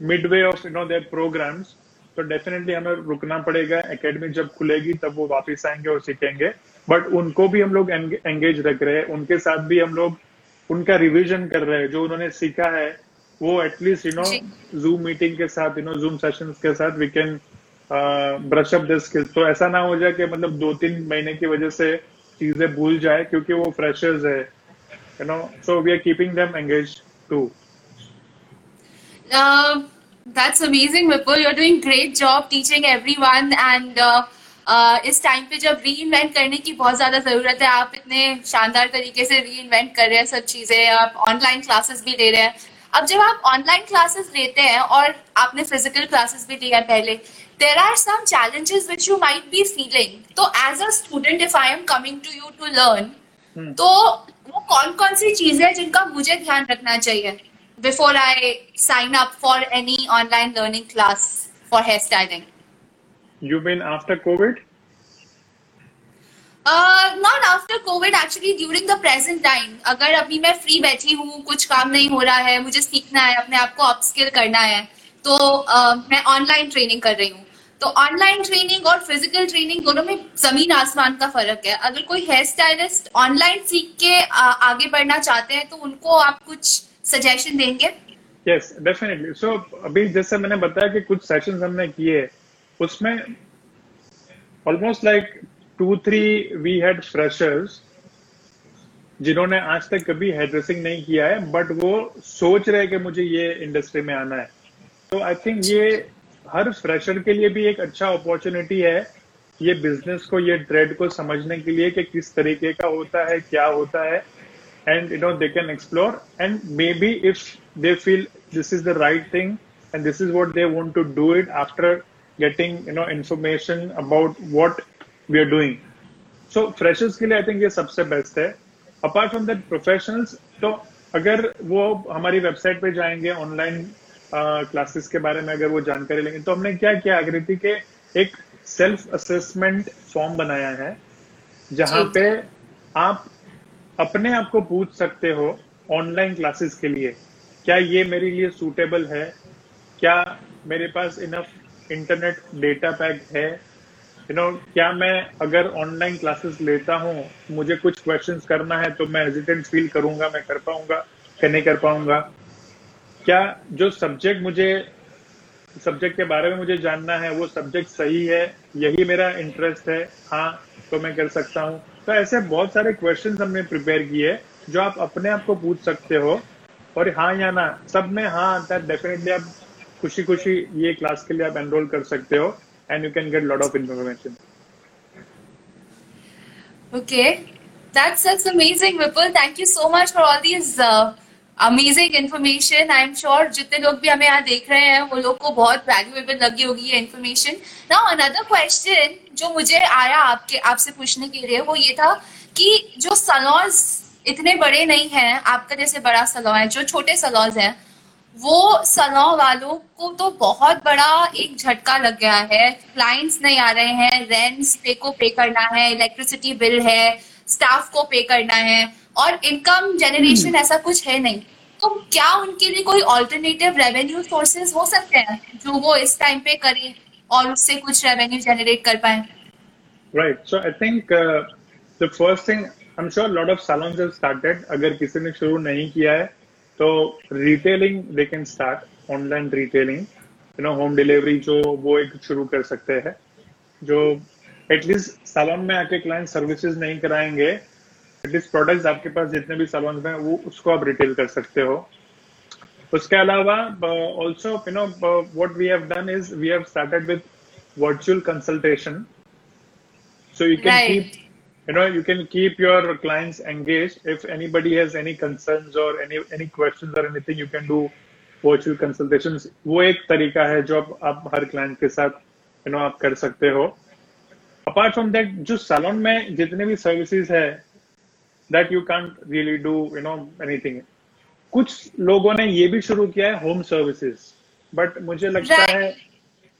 S2: midway of you know their programs तो definitely हमें रुकना पड़ेगा। Academy जब खुलेगी तब वो वापस आएँगे और सीखेंगे। बट उनको भी हम लोग एंगेज रख रहे हैं। उनके साथ भी हम लोग उनका रिविजन कर रहे हैं। जो उन्होंने सीखा है वो at least you know Zoom meeting के साथ यू नो जूम सेशन के साथ we can brush up this skills तो ऐसा ना हो जाए कि मतलब दो तीन महीने की वजह से चीज़ें भूल जाए क्योंकि वो फ्रेशर्स है you know so we are keeping them engage too
S1: That's amazing, Vipul. You're doing great job teaching everyone and uh, uh, इस टाइम पे जब री इन्वेंट करने की बहुत ज़्यादा ज़रूरत है आप इतने शानदार तरीके से री इन्वेंट कर रहे हैं सब चीज़ें आप ऑनलाइन क्लासेस भी ले रहे हैं अब जब आप ऑनलाइन क्लासेस लेते हैं और आपने फ़िज़िकल क्लासेस भी लिया पहले there are some challenges which you might be feeling तो as a student if I am coming to you to learn hmm. तो वो कौन कौन सी चीज़ें हैं जिनका मुझे ध्यान रखना चाहिए before I sign up for any online learning class for hairstyling.
S2: You mean after COVID?
S1: Uh, not after COVID actually during the present time अगर अभी मैं फ्री बैठी हूँ कुछ काम नहीं हो रहा है मुझे सीखना है अपने आप को अपस्किल करना है तो uh, मैं ऑनलाइन ट्रेनिंग कर रही हूँ तो ऑनलाइन ट्रेनिंग और फ़िज़िकल ट्रेनिंग दोनों में ज़मीन आसमान का फ़र्क है अगर कोई हेयर स्टाइलिस्ट ऑनलाइन सीख के आगे बढ़ना चाहते हैं तो उनको आप कुछ सजेशन देंगे?
S2: यस डेफिनेटली सो अभी जैसे मैंने बताया कि कुछ सेशंस हमने किए, उसमें almost like two three we had freshers जिन्होंने आज तक कभी हेयर ड्रेसिंग नहीं किया है बट वो सोच रहे कि मुझे ये इंडस्ट्री में आना है। तो आई थिंक ये हर फ्रेशर के लिए भी एक अच्छा अपॉर्चुनिटी है, ये बिज़नेस को, ये ट्रेड को समझने के लिए कि किस तरीके का होता है, क्या होता है। You know they can explore and maybe if they feel this is the right thing and this is what they want to do it after getting you know information about what we are doing so freshers के लिए आई think ये सबसे best है. Apart from that professionals तो अगर वो हमारी website पे जाएँगे ऑनलाइन क्लासेस के बारे में अगर वो जानकारी लेंगे तो हमने क्या किया आकृति के एक सेल्फ असेसमेंट फॉर्म बनाया है जहाँ पे आप अपने आप को पूछ सकते हो ऑनलाइन क्लासेस के लिए क्या ये मेरे लिए सूटेबल है? क्या मेरे पास इनफ इंटरनेट डेटा पैक है? यू you नो know, क्या मैं अगर ऑनलाइन क्लासेस लेता हूँ मुझे कुछ क्वेश्चन करना है तो मैं हेजिटेंट फील करूँगा मैं कर पाऊँगा क्या नहीं कर पाऊँगा? क्या जो सब्जेक्ट मुझे सब्जेक्ट के बारे में मुझे जानना है वो सब्जेक्ट सही है? यही मेरा इंटरेस्ट है। हाँ तो मैं कर सकता हूँ। तो ऐसे बहुत सारे क्वेश्चन हमने प्रिपेयर किए जो आप अपने आप को पूछ सकते हो। और हाँ या ना सब में हाँ आता है डेफिनेटली आप खुशी खुशी ये क्लास के लिए आप एनरोल कर सकते हो and you can get lot of information
S1: okay that's that's amazing Vipul. Thank you so much for all these uh, amazing information I am sure जितने लोग भी हमें यहाँ देख रहे हैं वो लोग को बहुत वैल्यूएबल लगी होगी ये इन्फॉर्मेशन ना अनदर क्वेश्चन जो मुझे आया आपके, आपसे पूछने के लिए, वो ये था कि जो सलॉन्स इतने बड़े नहीं हैं, आपका जैसे बड़ा सलॉन है, जो छोटे सलॉन्स हैं, वो सलॉन वालों को तो बहुत बड़ा एक झटका लग गया है क्लाइंट्स नहीं आ रहे हैं रेंट्स पे को पे करना है इलेक्ट्रिसिटी बिल है स्टाफ को पे करना है, और इनकम जनरेशन. ऐसा कुछ है नहीं तो क्या उनके लिए कोई ऑल्टरनेटिव रेवेन्यू सोर्सेज हो सकते हैं, जो वो इस टाइम पे करें और उससे कुछ रेवेन्यू जनरेट कर पाए?
S2: Right so I think the first thing I am sure lot of salons have started अगर किसी ने शुरू नहीं किया है तो retailing they can start online retailing you know home delivery जो, वो एक शुरू कर सकते हैं। जो एटलीस्ट सैलून में आके क्लाइंट सर्विसेज़ नहीं कराएँगे एटलीस्ट प्रोडक्ट्स आपके पास जितने भी सलोन में वो उसको आप रिटेल कर सकते हो। उसके अलावा also you know what we have done is we have started with virtual consultation so you can keep you know you can keep your clients engage if anybody has any concern और any any question और anything you can do virtual consultation वो एक तरीका है जो आप हर client के साथ यू नो आप कर सकते हो। अपार्ट फ्रॉम दैट जो सैलोन में जितने भी सर्विसेज़ है that you can't really do you know anything कुछ लोगों ने ये भी शुरू किया है होम सर्विसेज़ बट मुझे लगता
S1: Right.
S2: है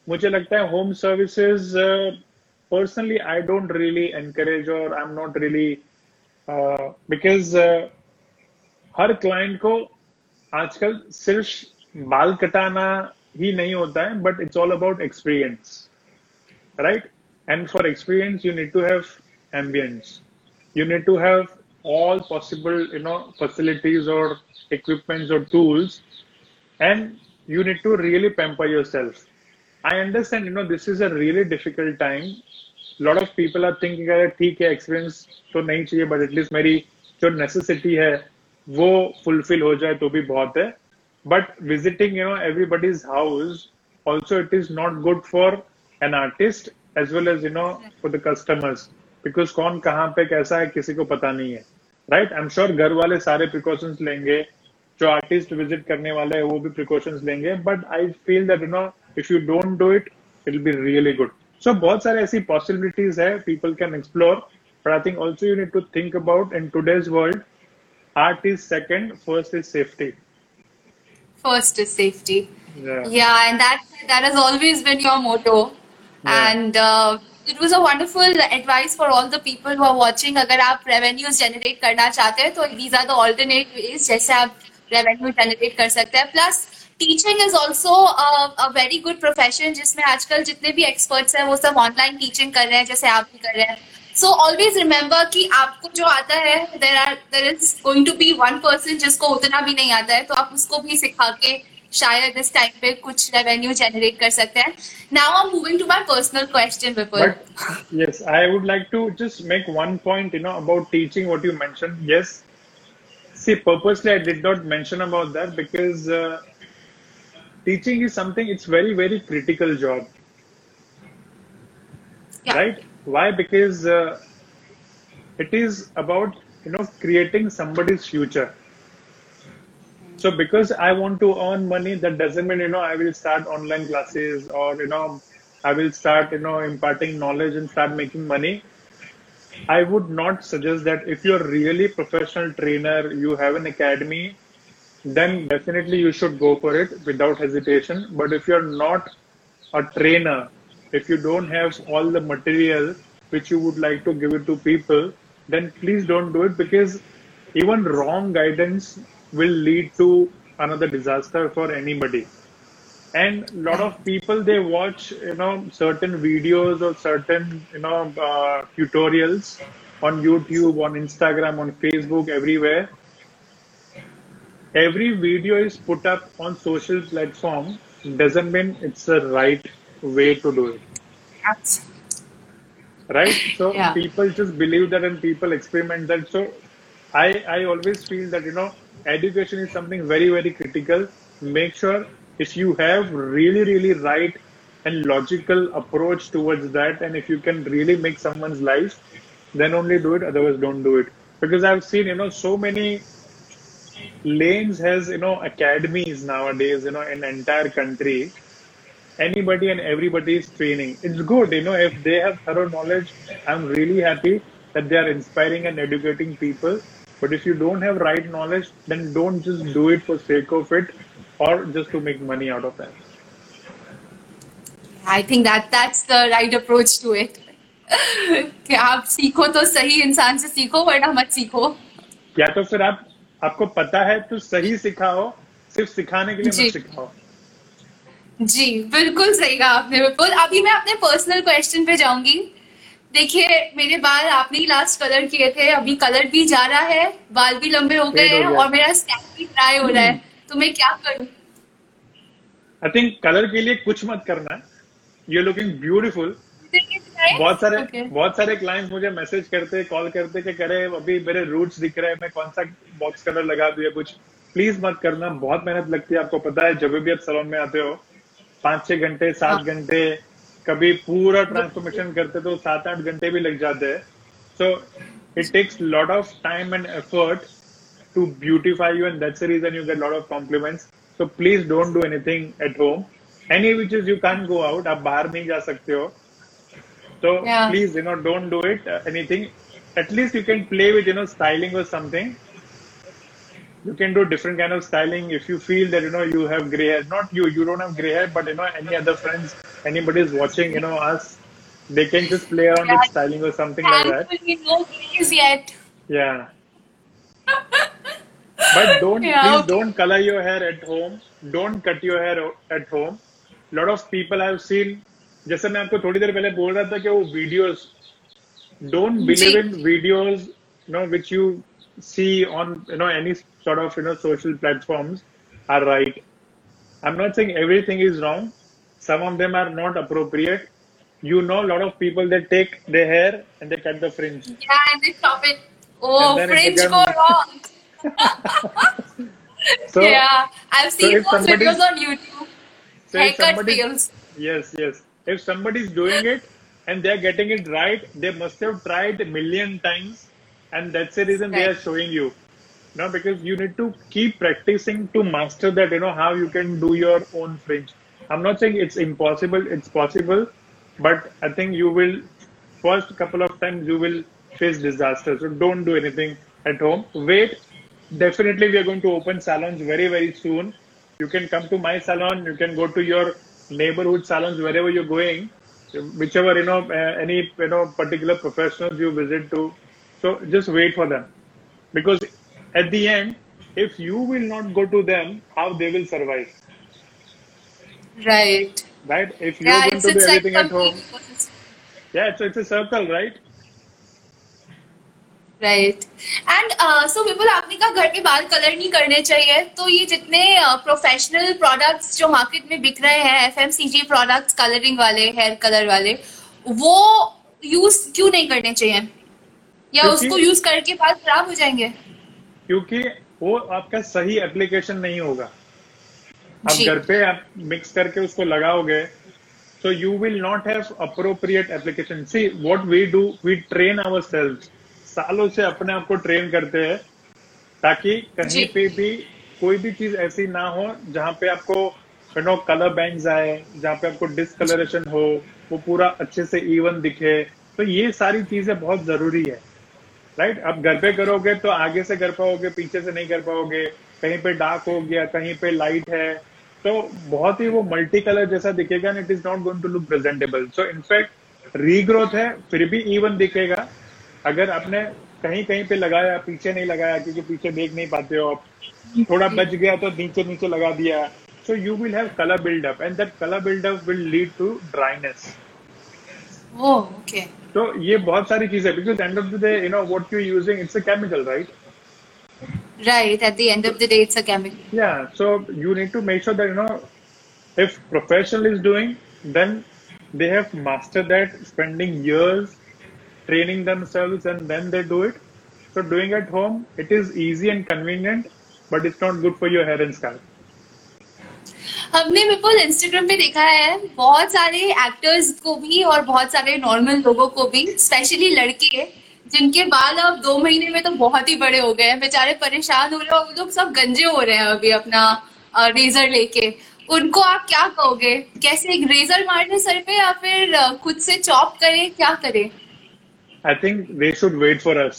S2: मुझे लगता है home services personally I don't really encourage और I am not really because her client को आजकल सिर्फ़ बाल कटाना ही नहीं होता है but it's all about experience right and for experience you need to have ambience. You need to have all possible, you know, facilities or equipments or tools, and you need to really pamper yourself. I understand, you know, this is a really difficult time. A lot of people are thinking, अरे ठीक है experience तो नहीं चाहिए but at least मेरी जो necessity है वो फुलफिल हो जाए तो भी बहुत है but visiting you know everybody's house also it is not good for an artist as well as you know for the customers because कौन कहाँ पे कैसा है किसी को पता नहीं है राइट आई एम श्योर घर वाले सारे प्रिकॉशंस लेंगे जो आर्टिस्ट विज़िट करने वाले हैं वो भी प्रिकॉशंस लेंगे but I feel that you know if you don't do it it be really good so बहुत सारे ऐसी पॉसिबिलिटीज है people can explore but I think also you need to think about in today's world art is second first is safety
S1: First is safety.
S2: yeah
S1: Yeah, and that that has always been your motto.
S2: Yeah.
S1: And uh, it was a wonderful advice for all the people who are watching. अगर आप revenues generate करना चाहते हैं तो these are the alternate ways जैसे आप revenue generate कर सकते हैं. Plus teaching is also a, a very good profession जिसमें आजकल जितने भी experts हैं वो सब online teaching कर रहे हैं जैसे आप भी कर रहे हैं. So always remember कि आपको जो आता है there are there is going to be one person जिसको उतना भी नहीं आता है तो आप उसको भी सिखा के शायद इस टाइम पे कुछ रेवेन्यू जनरेट कर सकते हैं now I am moving to my personal question Vipul
S2: But yes, I would like to just make one point, you know, about teaching what you mentioned. Yes. See, purposely I did not mention about that because uh, teaching is something, it's very, very critical job,
S1: Yeah.
S2: right? Why? Because uh, it is about, you know, creating somebody's future. So because I want to earn money, that doesn't mean, you know, I will start online classes or, you know, I will start, you know, imparting knowledge and start making money. I would not suggest that if you're really professional trainer, you have an academy, then definitely you should go for it without hesitation. But if you're not a trainer, if you don't have all the material which you would like to give it to people, then please don't do it because even wrong guidance will lead to another disaster for anybody. And a lot of people they watch you know certain videos or certain you know uh, tutorials on youtube on instagram on facebook everywhere. Every video is put up on social platform. Doesn't mean it's the right way to do it. Right? So
S1: Yeah.
S2: people just believe that and people experiment that. So i i always feel that you know education is something very very critical make sure if you have really really right and logical approach towards that and if you can really make someone's life then only do it otherwise don't do it because i've seen you know so many lanes has you know academies nowadays you know in entire country anybody and everybody is training. It's good, you know, if they have thorough knowledge, I'm really happy that they are inspiring and educating people. But if you don't have right knowledge, then don't just do it for sake of it or just to make money out of that.
S1: I think that that's the right approach to it कि आप सीखो तो सही इंसान से सीखो वरना मत सीखो।
S2: या तो फिर आप आपको पता है तो सही सिखाओ सिर्फ़ सिखाने के लिए
S1: जी।
S2: मत सिखाओ।
S1: जी बिल्कुल सही कहा आपने विपुल अभी मैं अपने पर्सनल क्वेश्चन पे जाऊँगी। देखिए मेरे बाल आपने ही लास्ट कलर किए थे अभी कलर भी जा रहा है बाल भी लंबे हो गए
S2: हैं
S1: और मेरा स्कैल्प भी ड्राई हो रहा है। तो मैं क्या करूँ?
S2: आई थिंक कलर के लिए कुछ मत करना। यू लुकिंग ब्यूटीफुल बहुत सारे
S1: Okay.
S2: बहुत सारे क्लाइंट मुझे मैसेज करते कॉल करते कि करे अभी मेरे रूट्स दिख रहे हैं मैं कौन सा बॉक्स कलर लगा दिया कुछ? प्लीज़ मत करना। बहुत मेहनत लगती है आपको पता है जब भी आप सलोन में आते हो पाँच छह घंटे सात
S1: हाँ।
S2: कभी पूरा ट्रांसफॉर्मेशन करते तो सात आठ घंटे भी लग जाते हैं। So it takes lot of time and effort to beautify you and reason you get lot of compliments so please don't do anything at home any which is you can go out आप बाहर नहीं जा सकते हो।
S1: तो
S2: please you know don't do it anything at least you can play with you know styling और something you can do different kind of styling if you feel that you know you have gray hair not you you don't have gray hair but you know any other friends anybody is watching you know us they can just play around with
S1: Yeah.
S2: styling or something like that
S1: Thankfully, no grays yet.
S2: yeah. (laughs) but don't
S1: Yeah,
S2: please
S1: okay.
S2: don't color your hair at home. Don't cut your hair o- at home. lot of people I've seen जैसे मैं आपको थोड़ी देर पहले बोल रहा था कि वो videos don't believe
S1: ji.
S2: in videos you know which you see on you know any sort of you know social platforms are right i'm not saying everything is wrong some of them are not appropriate you know a lot of people that take their hair and they cut the fringe
S1: Yeah, and they chop it. Oh, fringe
S2: becomes-
S1: go wrong. (laughs) (laughs)
S2: so
S1: yeah, I've seen
S2: if
S1: those videos on YouTube.
S2: So
S1: Haircut
S2: somebody-
S1: fails.
S2: Yes, yes. If somebody is doing it and they're getting it right, they must have tried a million times, and that's the reason they are showing you. No, because you need to keep practicing to master that. You know how you can do your own fringe. I'm not saying it's impossible; it's possible, but I think you will first couple of times you will face disaster. So don't do anything at home. Wait. Definitely, we are going to open salons very very soon. You can come to my salon. You can go to your neighborhood salons wherever you're going, whichever you know uh, any you know particular professionals you visit to. So just wait for them, because at the end, if you will not go to them, how they will survive,
S1: Right.
S2: right? If you're
S1: Yeah,
S2: going to do
S1: like
S2: everything at home,
S1: complete
S2: yeah, it's it's a circle, right?
S1: Right and so Vipul आपने कहा घर के बाल colour नहीं करने चाहिए तो ये जितने प्रोफेशनल प्रोडक्ट्स जो मार्केट में बिक रहे हैं एफएमसीजी प्रोडक्ट्स कलरिंग वाले हेयर कलर वाले वो यूज़ क्यों नहीं करने चाहिए या उसको यूज़ करके बाल खराब हो जाएँगे।
S2: क्योंकि वो आपका सही एप्लीकेशन नहीं होगा। आप घर पे आप मिक्स करके उसको लगाओगे so you will not have appropriate application. See what we do we train ourselves. सालों से अपने आप को ट्रेन करते हैं ताकि कहीं पे भी कोई भी चीज़ ऐसी ना हो जहाँ पे आपको यू नो कलर बैंड्स आए जहाँ पे आपको डिसकलरेशन हो वो पूरा अच्छे से इवन दिखे। तो ये सारी चीज़ें बहुत ज़रूरी है। राइट आप घर पे करोगे तो आगे से कर पाओगे पीछे से नहीं कर पाओगे कहीं पे डार्क हो गया कहीं पे लाइट है तो बहुत ही वो मल्टी कलर जैसा दिखेगा it is not going to look presentable so in fact regrowth है फिर भी इवन दिखेगा। अगर आपने कहीं कहीं पे लगाया पीछे नहीं लगाया क्योंकि पीछे देख नहीं पाते हो आप थोड़ा बच गया तो नीचे नीचे लगा दिया। So you will have colour build up and that colour build up will lead
S1: to dryness oh okay
S2: तो ये बहुत सारी चीज़ है because end of the day you know what you using it's a chemical
S1: right right at the end of the day it's a
S2: chemical या so you need to make sure that you know if professional is doing then they have master that spending years training themselves and then they do it so doing at home it is easy and convenient but it's not good for your hair and scalp
S1: हमने Vipul Instagram पे देखा है, बहुत सारे actors को भी और बहुत सारे नॉर्मल लोगों को भी स्पेशली लड़के, जिनके बाल अब दो महीने में तो बहुत ही बड़े हो गए हैं। बेचारे परेशान हो रहे हैं और वो लोग सब गंजे हो रहे हैं अभी अपना रेजर लेके। उनको आप क्या कहोगे? कैसे एक रेजर मार लें सर पे या फिर खुद से चॉप करें, क्या करें?
S2: I think they should wait for us.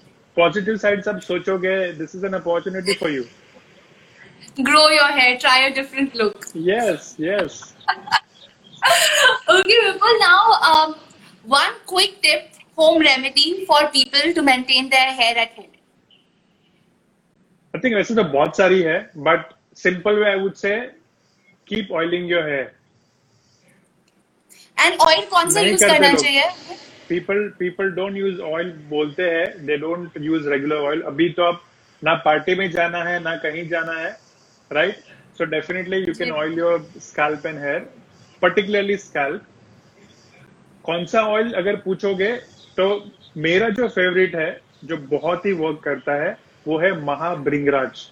S2: Positive side सब सोचोगे this is an opportunity for you
S1: grow your hair try a different look
S2: yes yes
S1: okay people now one quick tip home remedy for people to maintain their hair at home
S2: I think वैसे तो बहुत सारी है but simple way I would say keep oiling your hair
S1: and oil कौन सा use करना चाहिए?
S2: People people don't use oil बोलते हैं they don't use regular oil अभी तो अब ना पार्टी में जाना है ना कहीं जाना है right so definitely you
S1: can
S2: oil your scalp and hair particularly scalp कौन सा ऑयल अगर पूछोगे तो मेरा जो फेवरेट है जो बहुत ही वर्क करता है वो है महाब्रिंगराज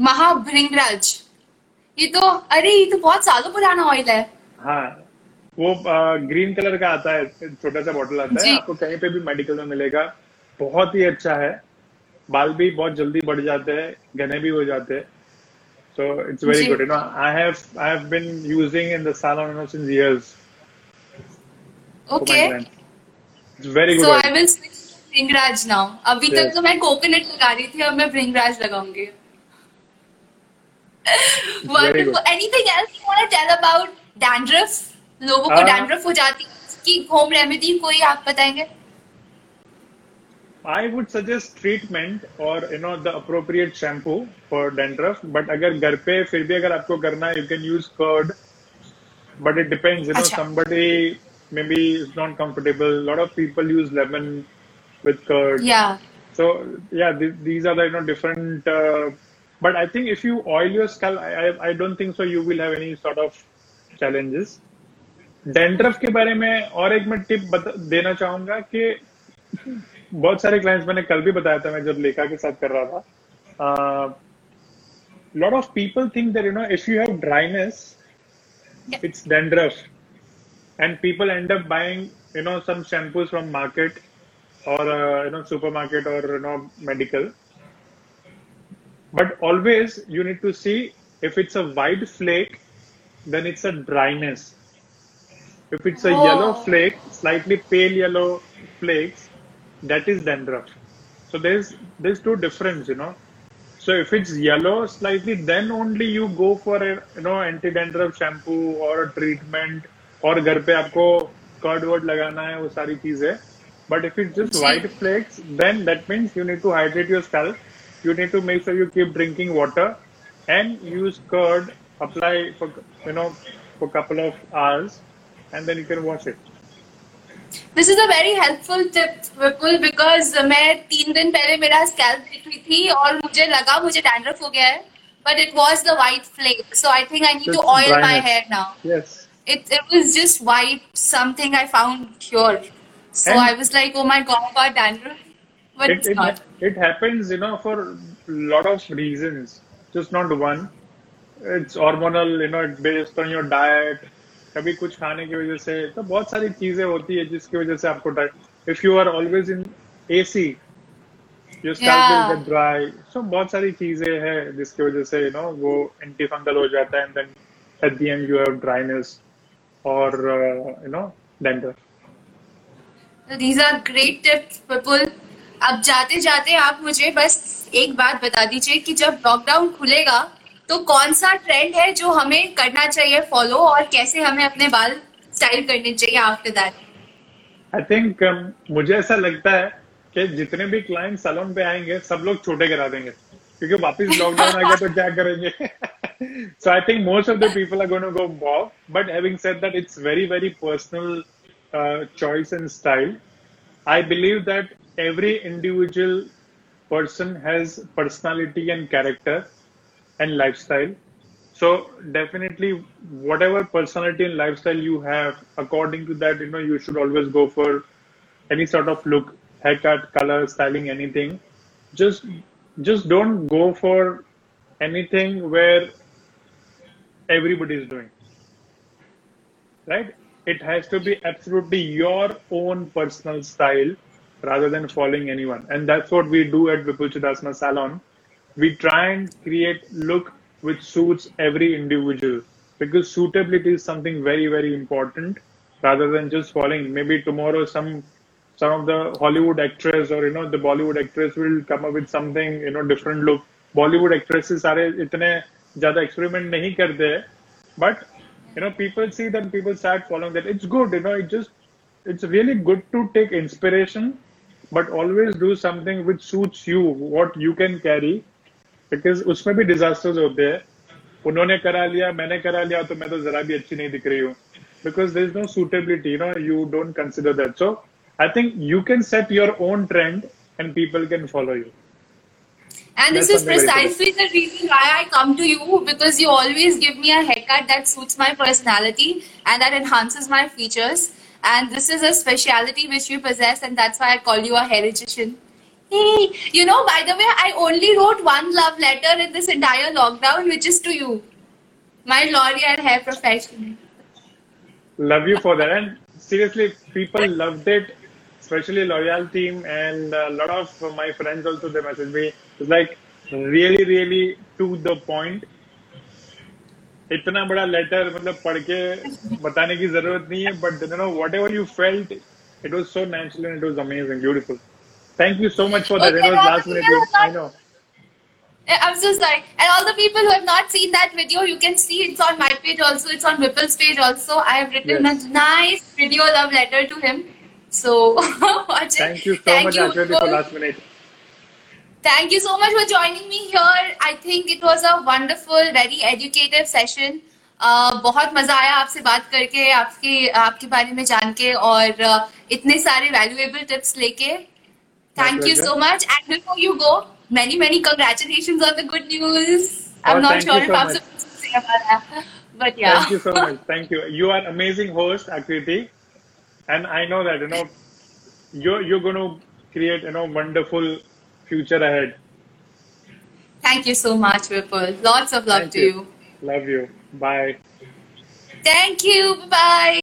S1: महाभृंगराज। ये तो अरे ये तो बहुत सालों पुराना ऑयल है।
S2: हाँ वो ग्रीन कलर का आता है छोटा सा बॉटल आता है आपको कहीं पे भी मेडिकल में मिलेगा। बहुत ही अच्छा है। बाल भी बहुत जल्दी बढ़ जाते हैं घने भी हो जाते हैं। So it's very good you know i have i have been using in the salon you know, since years. Clients it's very good
S1: so
S2: oil.
S1: I will bhringraj now अभी तक
S2: yes.
S1: तो मैं कोकोनट लगा रही थी अब मैं भृंगराज लगाऊँगी।
S2: It's very
S1: wonderful
S2: good.
S1: Anything else you want to tell about dandruff लोगों को डैंड्रफ हो जाती कि होम रेमेडी कोई आप बताएँगे?
S2: आई वुड सजेस्ट ट्रीटमेंट और you know the appropriate shampoo for dandruff but अगर घर पे फिर भी अगर आपको करना है you can use curd but it depends you know somebody may be is not comfortable lot of people use lemon with curd so या these are do no different but I think if you oil your scalp I don't think so you will have any sort of challenges dandruff के बारे में और एक मैं tip देना चाहूँगा कि बहुत सारे क्लाइंट्स मैंने कल भी बताया था मैं जब लेखा के साथ कर रहा था। Lot of people think that you know if you have dryness it's dandruff and people end up buying you know some shampoos from market और यू नो सुपर मार्केट और you know medical but always you need to see if it's a white flake then it's a dryness if it's a yellow
S1: Oh.
S2: flake slightly pale yellow flakes that is dandruff so there's there's two difference you know so if it's yellow slightly, then only you go for a you know anti-dandruff shampoo or a treatment और घर पे आपको curd word लगाना है वो सारी चीज़ें but if it's just
S1: ji
S2: white flakes then that means you need to hydrate your scalp you need to make sure you keep drinking water and use curd apply for you know for couple of hours and then you can wash it
S1: this is a very helpful tip Vipul because मैं तीन दिन पहले मेरा scalp देख रही थी और मुझे लगा मुझे डैंड्रफ हो गया है but it was the white flake so I think I need to
S2: just
S1: oil my
S2: dryness
S1: hair now
S2: yes
S1: it it was just white something I found here. So
S2: and
S1: I was like, oh my god, about dandruff, but
S2: it
S1: it's
S2: it
S1: not.
S2: it happens you know for lot of reasons just not one it's hormonal you know it's based on your diet कभी कुछ खाने की वजह से तो बहुत सारी चीज़ें होती है जिसकी वजह से आपको if you are always in AC
S1: scalp
S2: will dry so बहुत सारी चीज़ें हैं जिसकी वजह से यू नो वो एंटी फंगल हो जाता है and then at the end you have dryness और you know
S1: So these are great tips, people. अब जाते जाते आप मुझे बस एक बात बता दीजिए कि जब लॉकडाउन खुलेगा तो कौन सा ट्रेंड है जो हमें करना चाहिए फॉलो और कैसे हमें अपने बाल स्टाइल करने चाहिए आफ्टर दैट
S2: आई थिंक मुझे ऐसा लगता है कि जितने भी क्लाइंट सैलून पे आएँगे सब लोग छोटे करा देंगे। क्योंकि वापस लॉकडाउन आ गया तो क्या करेंगे? So I think most of the people are going to go bob but having said that it's very very personal choice and style. I believe that every individual person has personality and character. And lifestyle. So definitely whatever personality and lifestyle you have according to that you know you should always go for any sort of look haircut color styling anything. Just just don't go for anything where everybody is doing. Right? It has to be absolutely your own personal style rather than following anyone. And that's what we do at vipul chidasana salon we try and create look which suits every individual because suitability is something very very important rather than just following maybe tomorrow some some of the hollywood actress or you know the bollywood actress will come up with something you know different look bollywood actresses सारे इतने ज्यादा experiment नहीं करते हैं but you know people see that people start following that it's good you know it just it's really good to take inspiration but always do something which suits you what you can carry because उसमें भी disasters होते हैं उन्होंने करा लिया मैंने करा लिया तो मैं तो जरा भी अच्छी नहीं दिख रही हूँ because there's no suitability. You know, you don't consider that. So I think you can set your own trend, and people can follow you.
S1: And this
S2: That's
S1: is
S2: something very
S1: precisely the reason why I come to you because you always give me a haircut that suits my personality and that enhances my features. And this is a speciality which you possess, and that's why I call you a hairigician. Hey, you know, by the way, I only wrote one love letter in this entire lockdown, which is to you, my L'Oreal hair professional.
S2: Love you for that. And seriously, people loved it, especially L'Oreal team and a lot of my friends also. They messaged me. It's like really, really to the point. इतना बड़ा letter मतलब पढ़ के बताने की जरूरत नहीं है but you know whatever you felt it was so natural and it was amazing beautiful Thank you so much for that
S1: Okay,
S2: it was last
S1: Rahul,
S2: minute I know
S1: Eh, I'm so sorry. And all the people who have not seen that video, you can see it's on my page also. It's on Whipple's page also. I have written
S2: Yes.
S1: a nice video love letter to him. So (laughs) watch it.
S2: Thank you so
S1: Thank
S2: much
S1: you
S2: Aakriti for
S1: for-
S2: last minute
S1: Thank you so much for joining me here. I think it was a wonderful, very educative session. Uh, बहुत मजा आया आपसे बात करके आपके आपके बारे में जान के और uh, इतने सारे वैल्यूएबल टिप्स लेके Thank you so much. And before you go, many many congratulations on the good news. I'm
S2: Oh,
S1: not sure if
S2: so
S1: I'm
S2: much.
S1: supposed to say about that, (laughs) but yeah.
S2: Thank you so much. (laughs) Thank you. You are amazing host, Akriti, and I know that you know you're you're going to create you know wonderful future ahead.
S1: Thank you so much, Vipul. Lots of love
S2: Thank
S1: to
S2: you.
S1: you.
S2: Love you. Bye.
S1: Thank you. Bye bye.